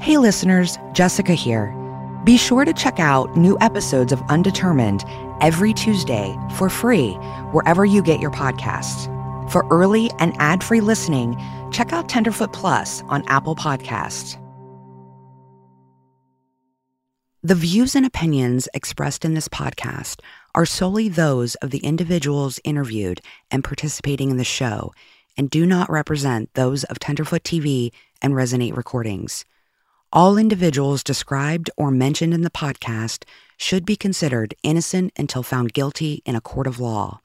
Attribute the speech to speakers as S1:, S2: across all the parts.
S1: Hey listeners, Jessica here. Be sure to check out new episodes of Undetermined every Tuesday for free wherever you get your podcasts. For early and ad-free listening, check out Tenderfoot Plus on Apple Podcasts. The views and opinions expressed in this podcast are solely those of the individuals interviewed and participating in the show and do not represent those of Tenderfoot TV and Resonate Recordings. All individuals described or mentioned in the podcast should be considered innocent until found guilty in a court of law.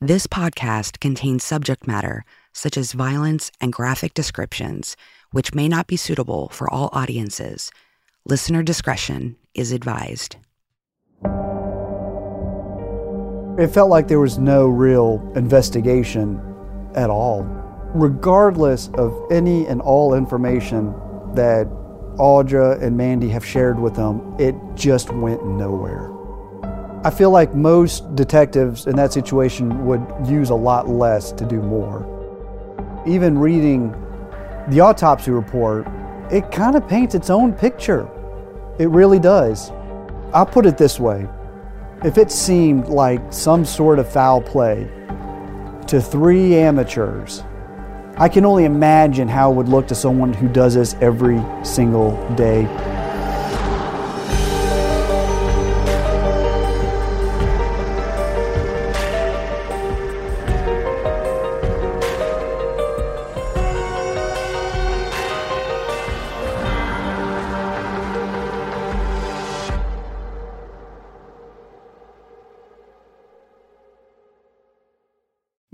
S1: This podcast contains subject matter such as violence and graphic descriptions, which may not be suitable for all audiences. Listener discretion is advised.
S2: It felt like there was no real investigation at all. Regardless of any and all information that Audrey and Mandy have shared with them, it just went nowhere. I feel like most detectives in that situation would use a lot less to do more. Even reading the autopsy report, it kind of paints its own picture. It really does. I'll put it this way if it seemed like some sort of foul play to three amateurs, I can only imagine how it would look to someone who does this every single day.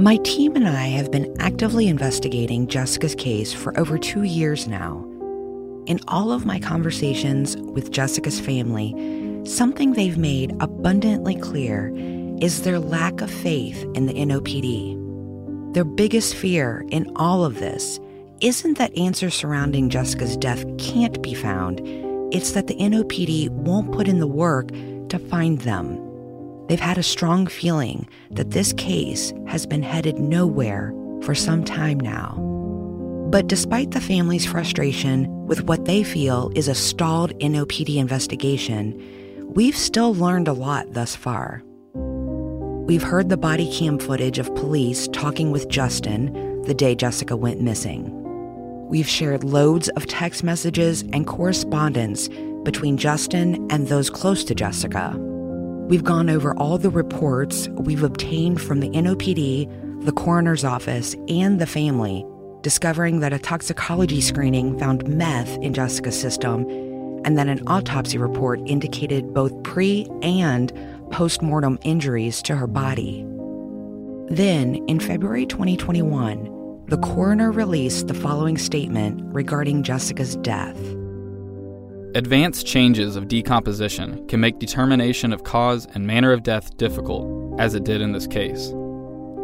S1: My team and I have been actively investigating Jessica's case for over two years now. In all of my conversations with Jessica's family, something they've made abundantly clear is their lack of faith in the NOPD. Their biggest fear in all of this isn't that answers surrounding Jessica's death can't be found, it's that the NOPD won't put in the work to find them. They've had a strong feeling that this case has been headed nowhere for some time now. But despite the family's frustration with what they feel is a stalled NOPD investigation, we've still learned a lot thus far. We've heard the body cam footage of police talking with Justin the day Jessica went missing. We've shared loads of text messages and correspondence between Justin and those close to Jessica. We've gone over all the reports we've obtained from the NOPD the coroner's office, and the family, discovering that a toxicology screening found meth in Jessica's system and that an autopsy report indicated both pre and post mortem injuries to her body. Then, in February 2021, the coroner released the following statement regarding Jessica's death.
S3: Advanced changes of decomposition can make determination of cause and manner of death difficult, as it did in this case.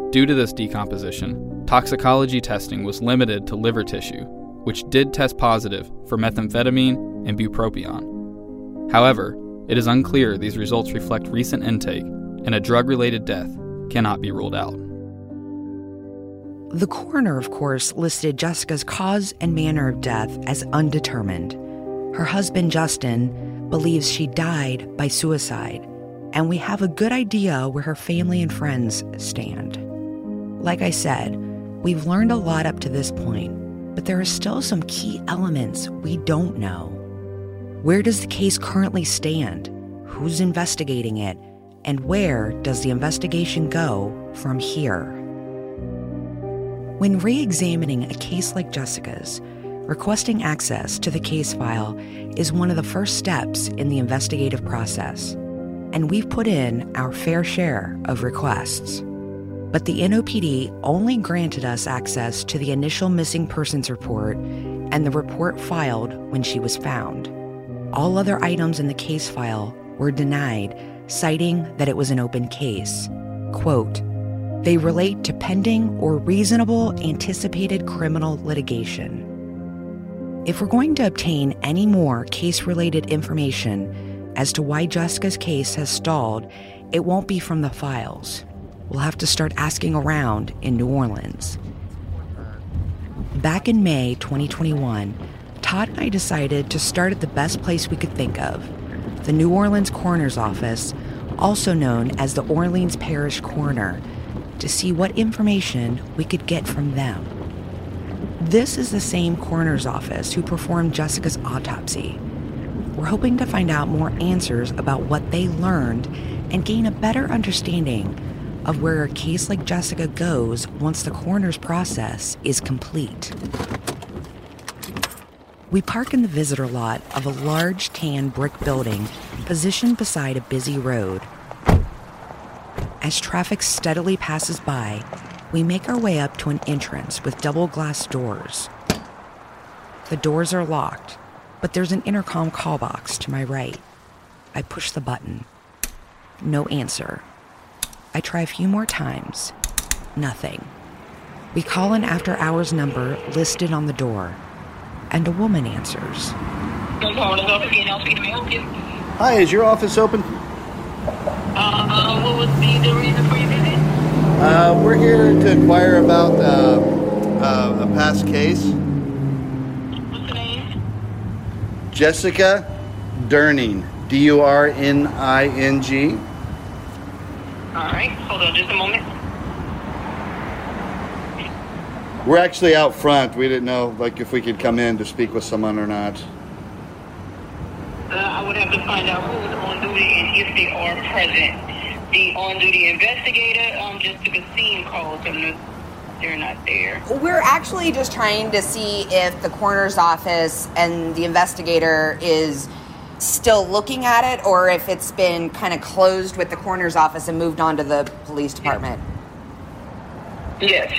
S3: Due to this decomposition, toxicology testing was limited to liver tissue, which did test positive for methamphetamine and bupropion. However, it is unclear these results reflect recent intake, and a drug related death cannot be ruled out.
S1: The coroner, of course, listed Jessica's cause and manner of death as undetermined. Her husband, Justin, believes she died by suicide, and we have a good idea where her family and friends stand. Like I said, we've learned a lot up to this point, but there are still some key elements we don't know. Where does the case currently stand? Who's investigating it? And where does the investigation go from here? When re examining a case like Jessica's, requesting access to the case file is one of the first steps in the investigative process, and we've put in our fair share of requests. But the NOPD only granted us access to the initial missing persons report and the report filed when she was found. All other items in the case file were denied, citing that it was an open case. Quote, they relate to pending or reasonable anticipated criminal litigation. If we're going to obtain any more case related information as to why Jessica's case has stalled, it won't be from the files. We'll have to start asking around in New Orleans. Back in May 2021, Todd and I decided to start at the best place we could think of the New Orleans Coroner's Office, also known as the Orleans Parish Coroner, to see what information we could get from them. This is the same coroner's office who performed Jessica's autopsy. We're hoping to find out more answers about what they learned and gain a better understanding of where a case like Jessica goes once the coroner's process is complete. We park in the visitor lot of a large tan brick building positioned beside a busy road. As traffic steadily passes by, we make our way up to an entrance with double glass doors. The doors are locked, but there's an intercom call box to my right. I push the button. No answer. I try a few more times. Nothing. We call an after hours number listed on the door, and a woman answers.
S2: Hi, is your office open?
S4: Uh, what would be the reason for your visit?
S2: Uh, we're here to inquire about uh, uh, a past case.
S4: What's the name?
S2: Jessica Durning, D U R N I N G.
S4: All right, hold on just a moment.
S2: We're actually out front. We didn't know, like, if we could come in to speak with someone or not.
S4: Uh, I would have to find out who's on duty and if they are present. The on-duty investigator um, just took a scene call, no, they're not there.
S5: We're actually just trying to see if the coroner's office and the investigator is still looking at it or if it's been kind of closed with the coroner's office and moved on to the police department.
S4: Yes.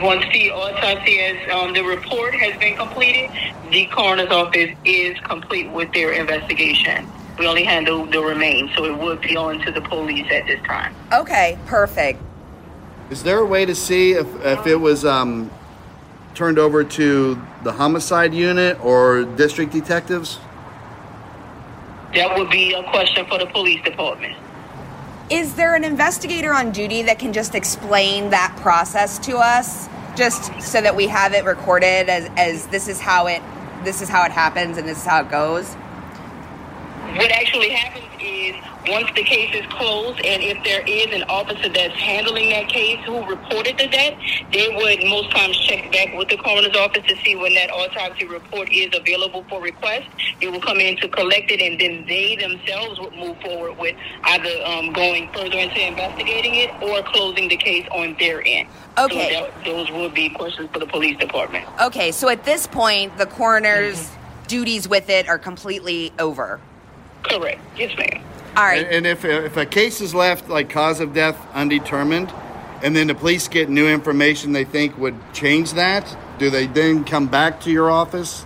S4: Once the autopsy has, um, the report has been completed, the coroner's office is complete with their investigation. We only handle the remains, so it would be on to the police at this time.
S5: Okay, perfect.
S2: Is there a way to see if, if it was um, turned over to the homicide unit or district detectives?
S4: That would be a question for the police department.
S5: Is there an investigator on duty that can just explain that process to us just so that we have it recorded as, as this is how it this is how it happens and this is how it goes?
S4: What actually happens is once the case is closed and if there is an officer that's handling that case who reported the death, they would most times check back with the coroner's office to see when that autopsy report is available for request. They will come in to collect it and then they themselves would move forward with either um, going further into investigating it or closing the case on their end.
S5: Okay.
S4: So that, those would be questions for the police department.
S5: Okay, so at this point, the coroner's duties with it are completely over.
S4: Correct. Yes, ma'am.
S5: All right.
S6: And, and if, if a case is left like cause of death undetermined, and then the police get new information they think would change that, do they then come back to your office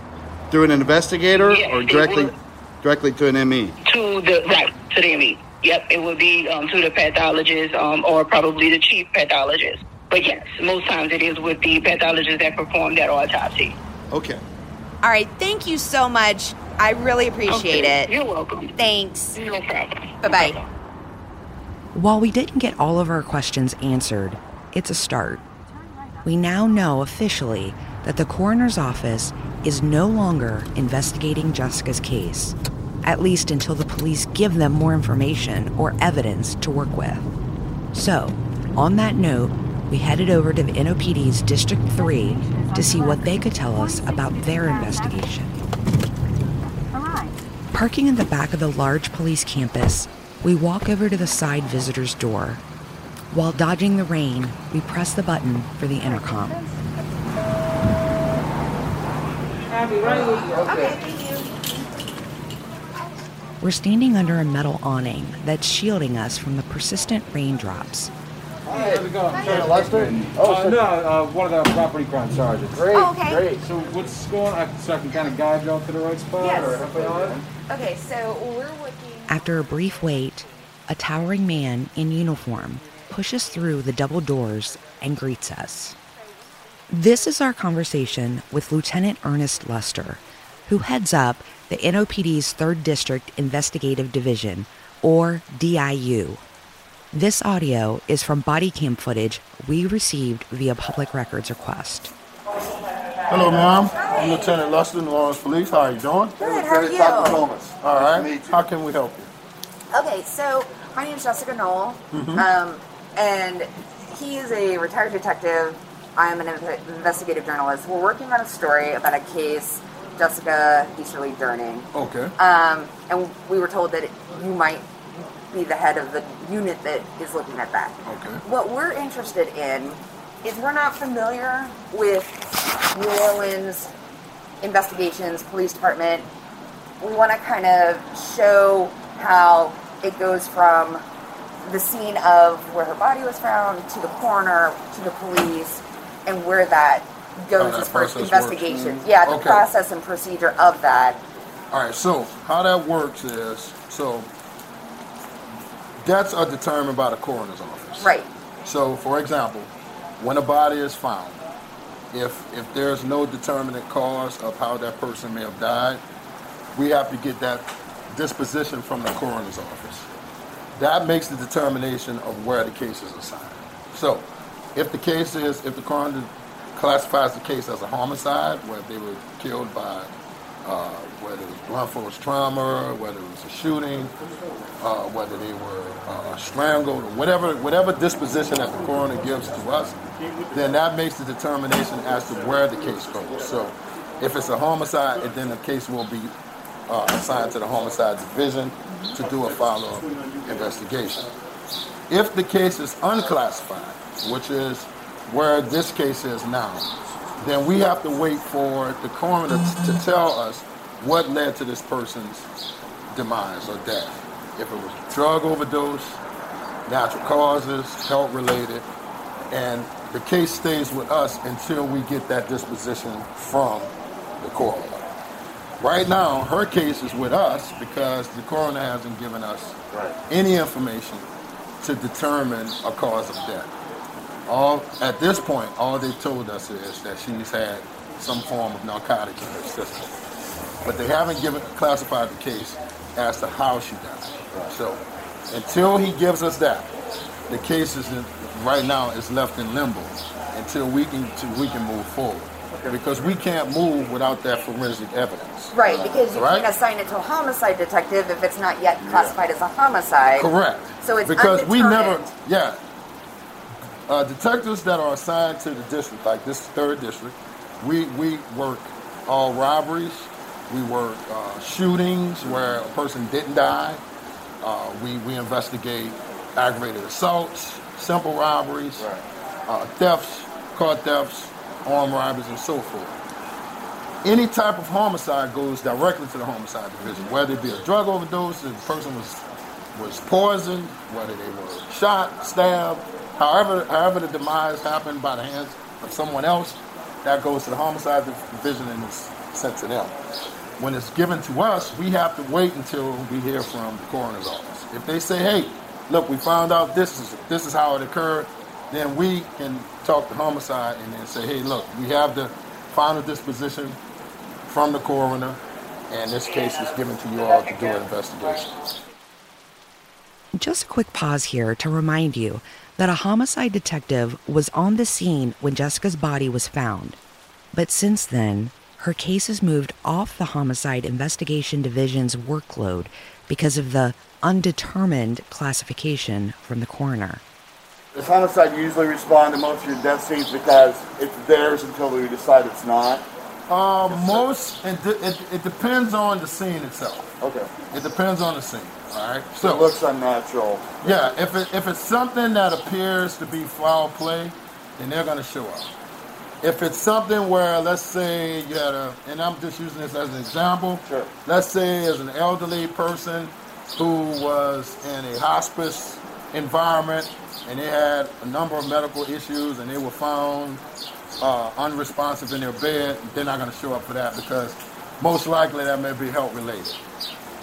S6: through an investigator
S4: Yes,
S6: or directly
S4: would.
S6: directly to an ME?
S4: to the right to the ME. Yep, it would be um, to the pathologist um, or probably the chief pathologist. But yes, most times it is with the pathologist that performed that autopsy.
S6: Okay.
S5: All right, thank you so much. I really appreciate
S4: Okay,
S5: it.
S4: You're welcome.
S5: Thanks.
S4: No.
S5: Bye bye.
S1: While we didn't get all of our questions answered, it's a start. We now know officially that the coroner's office is no longer investigating Jessica's case, at least until the police give them more information or evidence to work with. So, on that note, we headed over to the NOPD's District 3 to see what they could tell us about their investigation. Parking in the back of the large police campus, we walk over to the side visitor's door. While dodging the rain, we press the button for the intercom. We're standing under a metal awning that's shielding us from the persistent raindrops.
S7: How's it going?
S2: Lester?
S7: Uh, no, uh, one of the property crime sergeants.
S2: Great,
S5: Oh, okay.
S2: great.
S7: So what's going on? So I can kind of guide y'all to the right spot?
S5: Yes.
S7: Or help?
S5: Okay, so we're looking.
S1: After a brief wait, a towering man in uniform pushes through the double doors and greets us. This is our conversation with Lieutenant Ernest Luster, who heads up the NOPD's 3rd District Investigative Division, or DIU. This audio is from body cam footage we received via public records request.
S8: Hello, ma'am. I'm Lieutenant Luster, Lawrence Police. How are you doing?
S5: Good, how are you?
S8: All right. How can we help you?
S5: Okay, so my name is Jessica Noll,
S8: Mhm.
S5: um, and he is a retired detective. I am an investigative journalist. We're working on a story about a case, Jessica Easterly Durning.
S8: Okay.
S5: Um, and we were told that you might be the head of the unit that is looking at that.
S8: Okay.
S5: What we're interested in is we're not familiar with New Orleans investigations, police department. We want to kind of show how it goes from the scene of where her body was found to the coroner to the police and where that goes
S8: that
S5: as far as
S8: process
S5: investigation.
S8: works.
S5: Yeah, the
S8: Okay.
S5: process and procedure of that.
S8: All right. So how that works is so deaths are determined by the coroner's office.
S5: Right.
S8: So, for example, when a body is found, if if there's no determinate cause of how that person may have died, we have to get that disposition from the coroner's office. That makes the determination of where the case is assigned. So, if the case is, if the coroner classifies the case as a homicide, where they were killed by, uh, whether it was blunt force trauma, whether it was a shooting, uh, whether they were uh, strangled, or whatever, whatever disposition that the coroner gives to us, then that makes the determination as to where the case goes. So, if it's a homicide, then the case will be uh, assigned to the homicide division to do a follow-up investigation. If the case is unclassified, which is where this case is now, then we have to wait for the coroner to mm-hmm. tell us what led to this person's demise or death. If it was drug overdose, natural causes, health related, and the case stays with us until we get that disposition from the coroner. Right now, her case is with us because the coroner hasn't given us any information to determine a cause of death. All at this point, all they told us is that she's had some form of narcotics in her system, but they haven't given classified the case as to how she died. So, until he gives us that, the case is in, right now is left in limbo until we can we can move forward. because we can't move without that forensic evidence.
S5: Right, because you
S8: Right?
S5: can't assign it to a homicide detective if it's not yet classified as a homicide.
S8: Correct.
S5: So it's
S8: because we never, yeah. Uh, detectives that are assigned to the district, like this third district, we we work all robberies. We work uh, shootings where a person didn't die. Uh, we we investigate aggravated assaults, simple robberies, uh, thefts, car thefts, armed robberies, and so forth. Any type of homicide goes directly to the homicide division, whether it be a drug overdose, the person was was poisoned, whether they were shot, stabbed, however however the demise happened by the hands of someone else, that goes to the homicide division and is sent to them. When it's given to us, we have to wait until we hear from the coroner's office. If they say, "Hey, look, we found out this is this is how it occurred," then we can talk to homicide and then say, "Hey, look, we have the final disposition from the coroner, and this case is given to you all to do an investigation."
S1: Just a quick pause here to remind you that a homicide detective was on the scene when Jessica's body was found. But since then, her case has moved off the Homicide Investigation Division's workload because of the undetermined classification from the coroner.
S6: The homicide usually respond to most of your death scenes because it's theirs until we decide it's not?
S8: Uh, most it, de- it, it depends on the scene itself.
S6: Okay.
S8: It depends on the scene. All right.
S6: So it looks unnatural.
S8: Yeah, if it, if it's something that appears to be foul play, then they're going to show up. If it's something where, let's say you had a, and I'm just using this as an example.
S6: Sure.
S8: Let's say as an elderly person who was in a hospice environment and they had a number of medical issues and they were found uh, unresponsive in their bed, they're not going to show up for that because most likely that may be health related.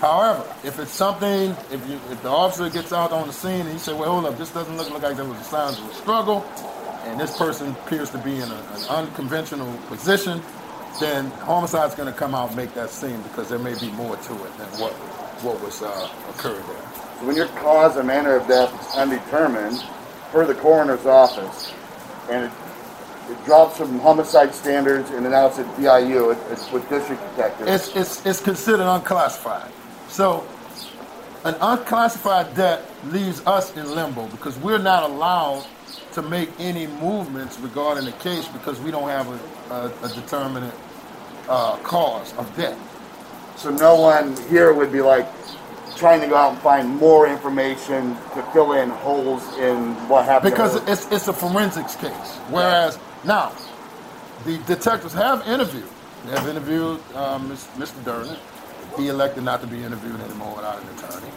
S8: However, if it's something, if you, if the officer gets out on the scene and you say, well, hold up, this doesn't look like there was a signs of a struggle, and this person appears to be in a, an unconventional position, then homicide's going to come out and make that scene because there may be more to it than what what was uh, occurred there.
S6: So when your cause and manner of death is undetermined, per the coroner's office, and it, it drops from homicide standards and now it's at DIU, it, it's with district detectives.
S8: It's, it's, it's considered unclassified. So an unclassified debt leaves us in limbo because we're not allowed to make any movements regarding the case because we don't have a, a, a determinate uh, cause of death.
S6: So no one here would be like trying to go out and find more information to fill in holes in what happened.
S8: Because it's, it's a forensics case. Whereas now, the detectives have interviewed. They have interviewed um, Mr. Durden. He elected not to be interviewed anymore without an attorney.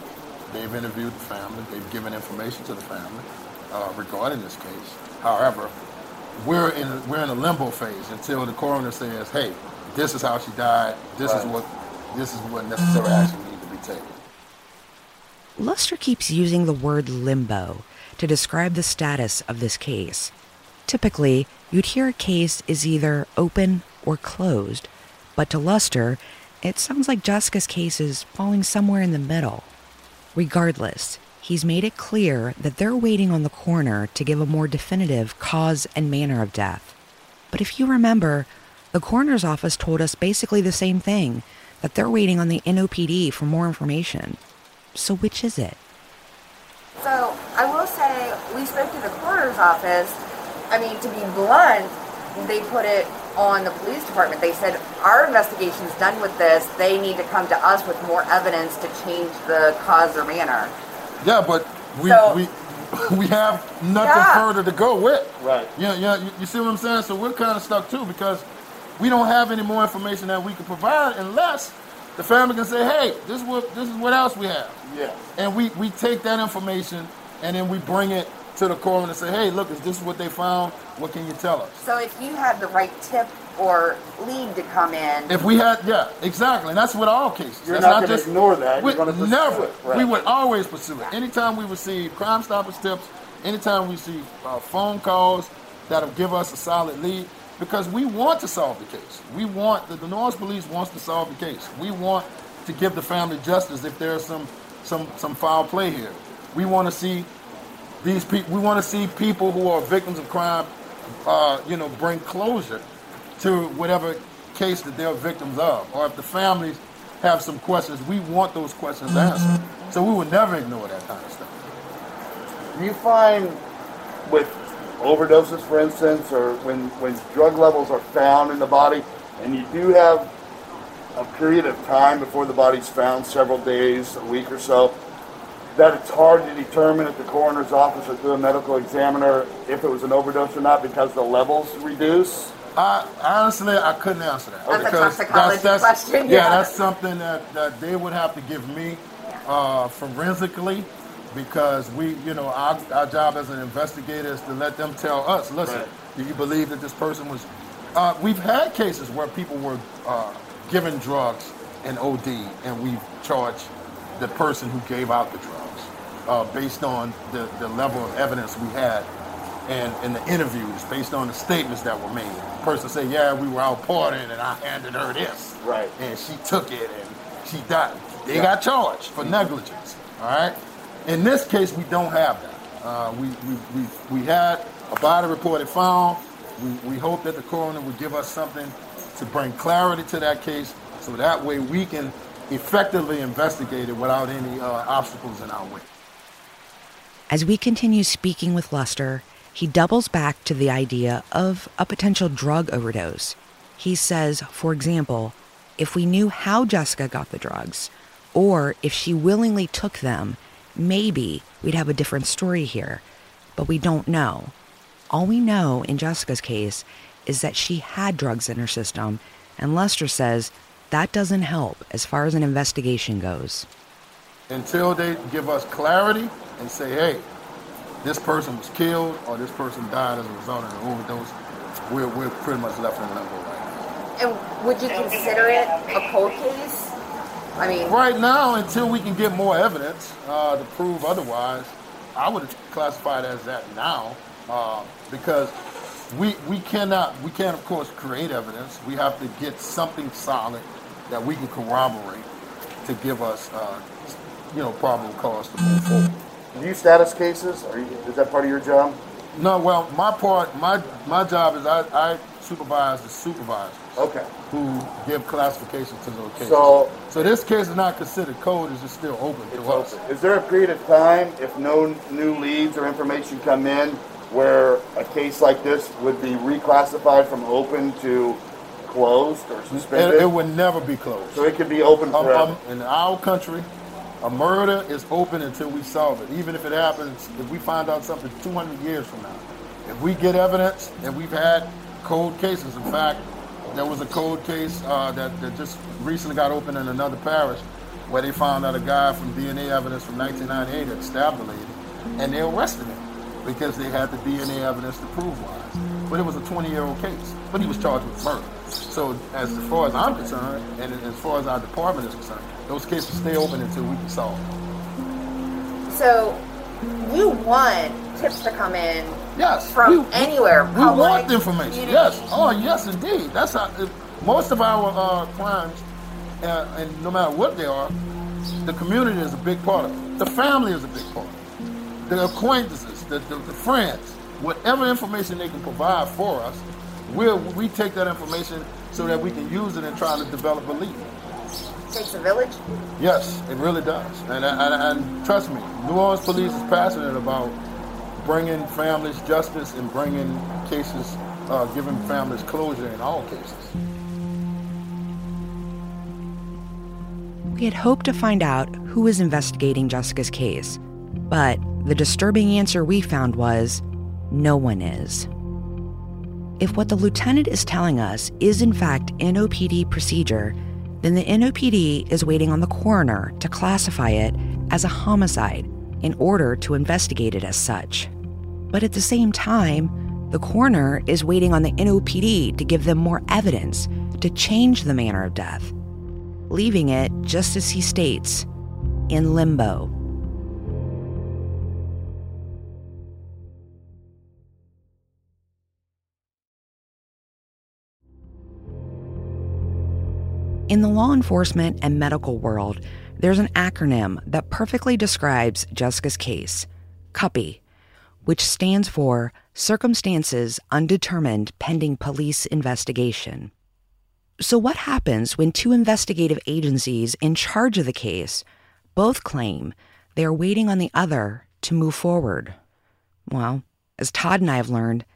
S8: They've interviewed the family. They've given information to the family uh, regarding this case. However, we're in we're in a limbo phase until the coroner says, "Hey, this is how she died. This is what this is what necessary action needs to be taken."
S1: Luster keeps using the word limbo to describe the status of this case. Typically, you'd hear a case is either open or closed, but to Luster, it sounds like Jessica's case is falling somewhere in the middle. Regardless, he's made it clear that they're waiting on the coroner to give a more definitive cause and manner of death. But if you remember, the coroner's office told us basically the same thing that they're waiting on the NOPD for more information. So, which is it?
S5: So I will say we spoke to the coroner's office. I mean, to be blunt, they put it on the police department. They said our investigation's done with this. They need to come to us with more evidence to change the cause or manner.
S8: Yeah, but we
S5: So-
S8: we we have nothing
S5: Yeah.
S8: further to go with.
S6: Right.
S8: Yeah, yeah. You, you see what I'm saying? So we're kind of stuck too because we don't have any more information that we can provide unless the family can say, "Hey, this is what this is what else we have,"
S6: yeah.
S8: and we we take that information and then we bring it to the coroner and say, "Hey, look, is this what they found? What can you tell us?"
S5: So if you had the right tip or lead to come in,
S8: If we had, yeah, exactly, and that's with all cases.
S6: You're
S8: that's
S6: not gonna ignore that.
S8: We,
S6: You're gonna
S8: never.
S6: it, right.
S8: We would always pursue it. Anytime we receive Crime Stoppers tips, anytime we receive uh, phone calls that'll give us a solid lead, because we want to solve the case. We want the, the Norris Police wants to solve the case. We want to give the family justice if there's some some some foul play here. We want to see these people. We want to see people who are victims of crime, uh, you know, bring closure to whatever case that they're victims of, or if the families have some questions, we want those questions answered. So we would never ignore that kind of stuff.
S6: Do you find with overdoses, for instance, or when, when drug levels are found in the body, and you do have a period of time before the body's found, several days, a week or so, that it's hard to determine at the coroner's office or through a medical examiner if it was an overdose or not because the levels reduce?
S8: I honestly, I couldn't answer that.
S5: That's a
S8: because
S5: toxicology question,
S8: Yeah,
S5: yeah.
S8: that's something that, that they would have to give me uh, forensically because we, you know, our, our job as an investigator is to let them tell us, listen,
S6: Right.
S8: do you believe that this person was. Uh, we've had cases where people were uh, given drugs and OD, and we've charged the person who gave out the drugs uh, based on the, the level of evidence we had and in the interviews based on the statements that were made. The person said, "Yeah, we were out partying, and I handed her this,
S6: Right.
S8: and she took it, and she died." They got charged for negligence. All right. In this case, we don't have that. Uh, we, we, we, we had a body reported found. We, we hope that the coroner would give us something to bring clarity to that case, so that way we can effectively investigated without any uh, obstacles in our way.
S1: As we continue speaking with Luster, he doubles back to the idea of a potential drug overdose. He says, for example, if we knew how Jessica got the drugs, or if she willingly took them, maybe we'd have a different story here. But we don't know. All we know in Jessica's case is that she had drugs in her system, and Luster says that doesn't help as far as an investigation goes.
S8: until they give us clarity and say, hey, this person was killed or this person died as a result of an overdose, we're, we're pretty much left in limbo right now.
S5: And would you consider it a cold case? I mean,
S8: Right now, until we can get more evidence uh, to prove otherwise, I would classify it as that now uh, because we, we cannot, we can't, of course, create evidence. We have to get something solid that we can corroborate to give us, uh, you know, probable cause to move forward.
S6: Do you status cases? Are you, is that part of your job?
S8: No, well, my part, my my job is I, I supervise the supervisors
S6: Okay.
S8: who give classification to those cases.
S6: So-
S8: so this case is not considered code; it's just still open to
S6: It's
S8: us.
S6: open. Is there a period of time, if no new leads or information come in, where a case like this would be reclassified from open to closed or
S8: It,
S6: suspended?
S8: it would never be closed.
S6: so it could be open
S8: Um,
S6: forever.
S8: um, in our country, a murder is open until we solve it. Even if it happens, if we find out something 200 years from now, if we get evidence, and we've had cold cases. In fact, there was a cold case uh, that, that just recently got open in another parish where they found out a guy from DNA evidence from 1998 had stabbed a lady, and they arrested him because they had the DNA evidence to prove wise. But it was a 20-year-old case, but he was charged with murder. So as far as I'm concerned, and as far as our department is concerned, those cases stay open until we can solve them.
S5: so you want tips to come in
S8: Yes.
S5: from
S8: we-
S5: anywhere.
S8: We
S5: public,
S8: want information. Yes. Oh, yes, indeed. That's how if- most of our uh, crimes, uh, and no matter what they are, the community is a big part of it. The family is a big part. of it. The acquaintances, the, the, the friends, whatever information they can provide for us, we'll, we take that information so that we can use it in trying to develop belief.
S5: It takes a village.
S8: Yes, it really does. And, and, and trust me, New Orleans police is passionate about bringing families justice and bringing cases, uh, giving families closure in all cases.
S1: We had hoped to find out who was investigating Jessica's case, but the disturbing answer we found was no one is. If what the lieutenant is telling us is in fact NOPD procedure, then the NOPD is waiting on the coroner to classify it as a homicide in order to investigate it as such. But at the same time, the coroner is waiting on the NOPD to give them more evidence to change the manner of death, leaving it, just as he states, in limbo. In the law enforcement and medical world, there's an acronym that perfectly describes Jessica's case CUPPI, which stands for circumstances undetermined pending police investigation. So, what happens when two investigative agencies in charge of the case both claim they are waiting on the other to move forward? Well, as Todd and I have learned,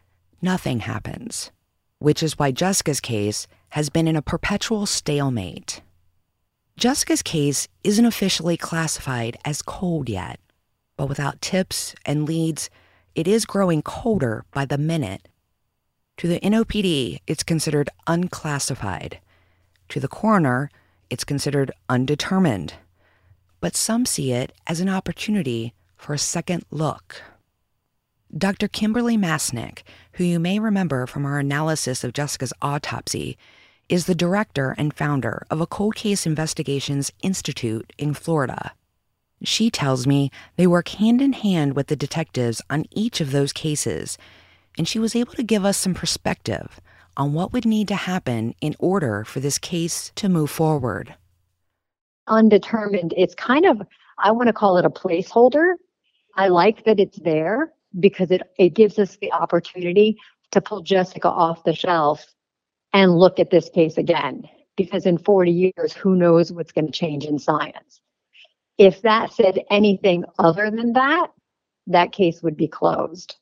S1: nothing happens, which is why Jessica's case has been in a perpetual stalemate. Jessica's case isn't officially classified as cold yet, but without tips and leads, it is growing colder by the minute. To the NOPD, it's considered unclassified. To the coroner, it's considered undetermined. But some see it as an opportunity for a second look. Dr. Kimberly Masnick, who you may remember from our analysis of Jessica's autopsy, is the director and founder of a cold case investigations institute in Florida. She tells me they work hand in hand with the detectives on each of those cases, and she was able to give us some perspective on what would need to happen in order for this case to move forward.
S9: Undetermined, it's kind of, I want to call it a placeholder. I like that it's there because it, it gives us the opportunity to pull Jessica off the shelf and look at this case again. Because in 40 years, who knows what's going to change in science? If that said anything other than that, that case would be closed.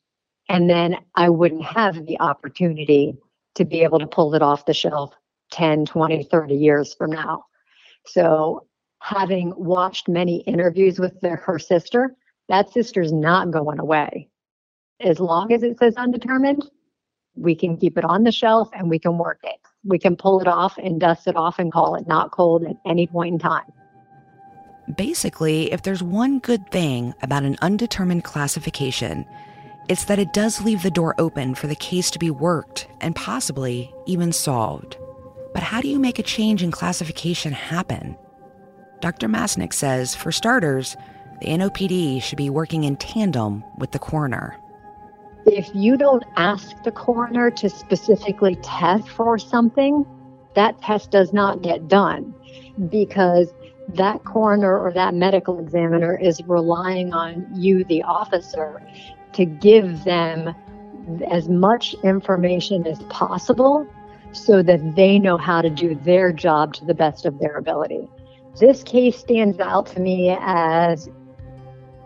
S9: And then I wouldn't have the opportunity to be able to pull it off the shelf 10, 20, 30 years from now. So, having watched many interviews with their, her sister, that sister's not going away. As long as it says undetermined, we can keep it on the shelf and we can work it. We can pull it off and dust it off and call it not cold at any point in time.
S1: Basically, if there's one good thing about an undetermined classification, it's that it does leave the door open for the case to be worked and possibly even solved. But how do you make a change in classification happen? Dr. Masnick says, for starters, the NOPD should be working in tandem with the coroner.
S9: If you don't ask the coroner to specifically test for something, that test does not get done because that coroner or that medical examiner is relying on you, the officer, to give them as much information as possible so that they know how to do their job to the best of their ability. This case stands out to me as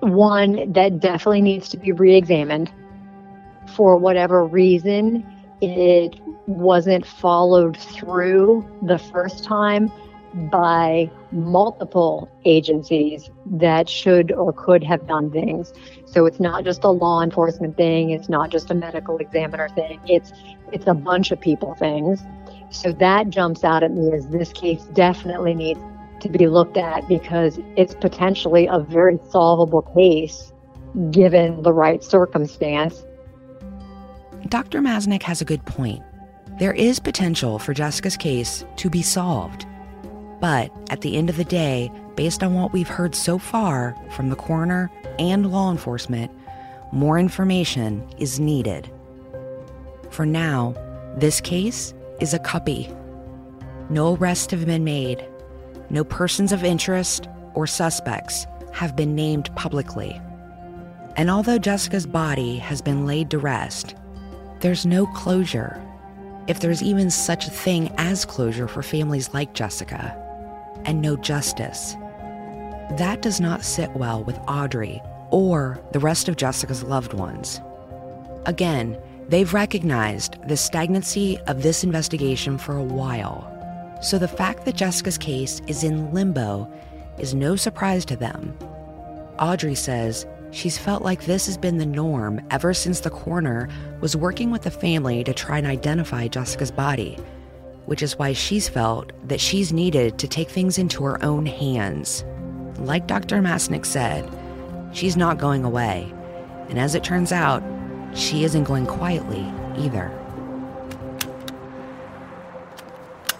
S9: one that definitely needs to be re examined. For whatever reason, it wasn't followed through the first time by multiple agencies that should or could have done things. So it's not just a law enforcement thing, it's not just a medical examiner thing. It's it's a bunch of people things. So that jumps out at me as this case definitely needs to be looked at because it's potentially a very solvable case given the right circumstance.
S1: Dr. Masnick has a good point. There is potential for Jessica's case to be solved. But at the end of the day, based on what we've heard so far from the coroner and law enforcement, more information is needed. For now, this case is a CUPPI. No arrests have been made. No persons of interest or suspects have been named publicly. And although Jessica's body has been laid to rest, there's no closure. If there's even such a thing as closure for families like Jessica and no justice. That does not sit well with Audrey or the rest of Jessica's loved ones. Again, they've recognized the stagnancy of this investigation for a while. So the fact that Jessica's case is in limbo is no surprise to them. Audrey says she's felt like this has been the norm ever since the coroner was working with the family to try and identify Jessica's body which is why she's felt that she's needed to take things into her own hands. Like Dr. Masnick said, she's not going away. And as it turns out, she isn't going quietly either.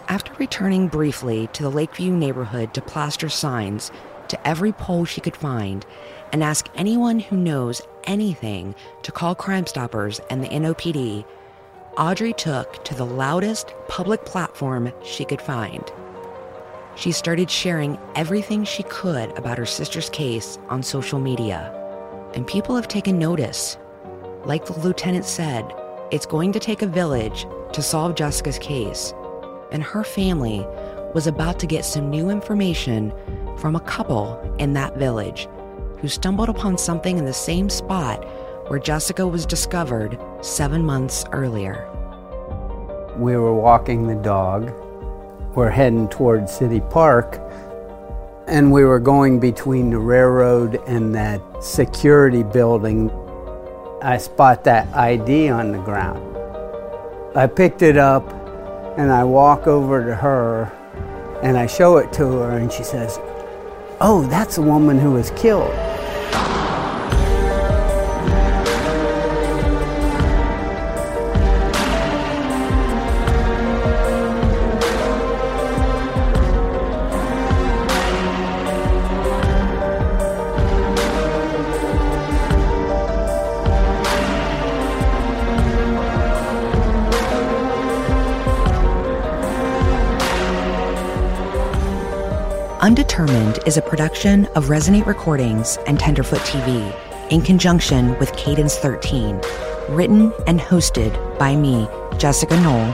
S1: After returning briefly to the Lakeview neighborhood to plaster signs to every pole she could find and ask anyone who knows anything to call Crime Stoppers and the NOPD, Audrey took to the loudest public platform she could find. She started sharing everything she could about her sister's case on social media, and people have taken notice. like the lieutenant said, it's going to take a village to solve Jessica's case, and her family was about to get some new information from a couple in that village who stumbled upon something in the same spot where Jessica was discovered seven months earlier.
S10: We were walking the dog. We're heading toward City Park, and we were going between the railroad and that security building. I spot that ID on the ground. I picked it up and I walk over to her and I show it to her, and she says, Oh, that's the woman who was killed.
S1: Undetermined is a production of Resonate Recordings and Tenderfoot TV in conjunction with Cadence 13, written and hosted by me, Jessica Noll,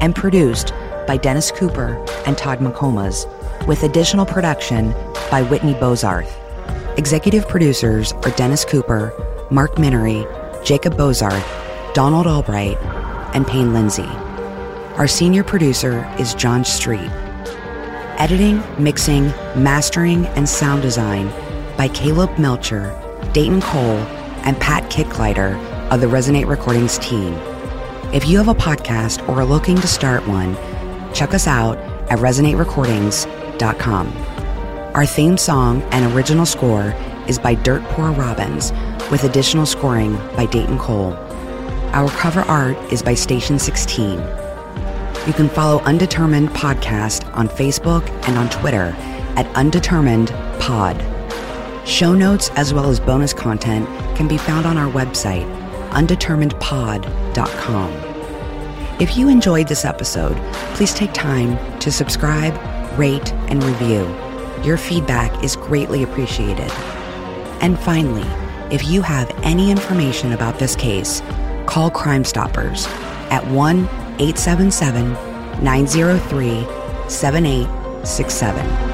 S1: and produced by Dennis Cooper and Todd McComas, with additional production by Whitney Bozarth. Executive producers are Dennis Cooper, Mark Minery, Jacob Bozarth, Donald Albright, and Payne Lindsay. Our senior producer is John Street. Editing, mixing, mastering, and sound design by Caleb Melcher, Dayton Cole, and Pat Kicklighter of the Resonate Recordings team. If you have a podcast or are looking to start one, check us out at resonaterecordings.com. Our theme song and original score is by Dirt Poor Robins, with additional scoring by Dayton Cole. Our cover art is by Station 16. You can follow Undetermined Podcast on Facebook and on Twitter at Undetermined Pod. Show notes as well as bonus content can be found on our website, undeterminedpod.com. If you enjoyed this episode, please take time to subscribe, rate, and review. Your feedback is greatly appreciated. And finally, if you have any information about this case, call Crime Stoppers at 1 877 903 7867.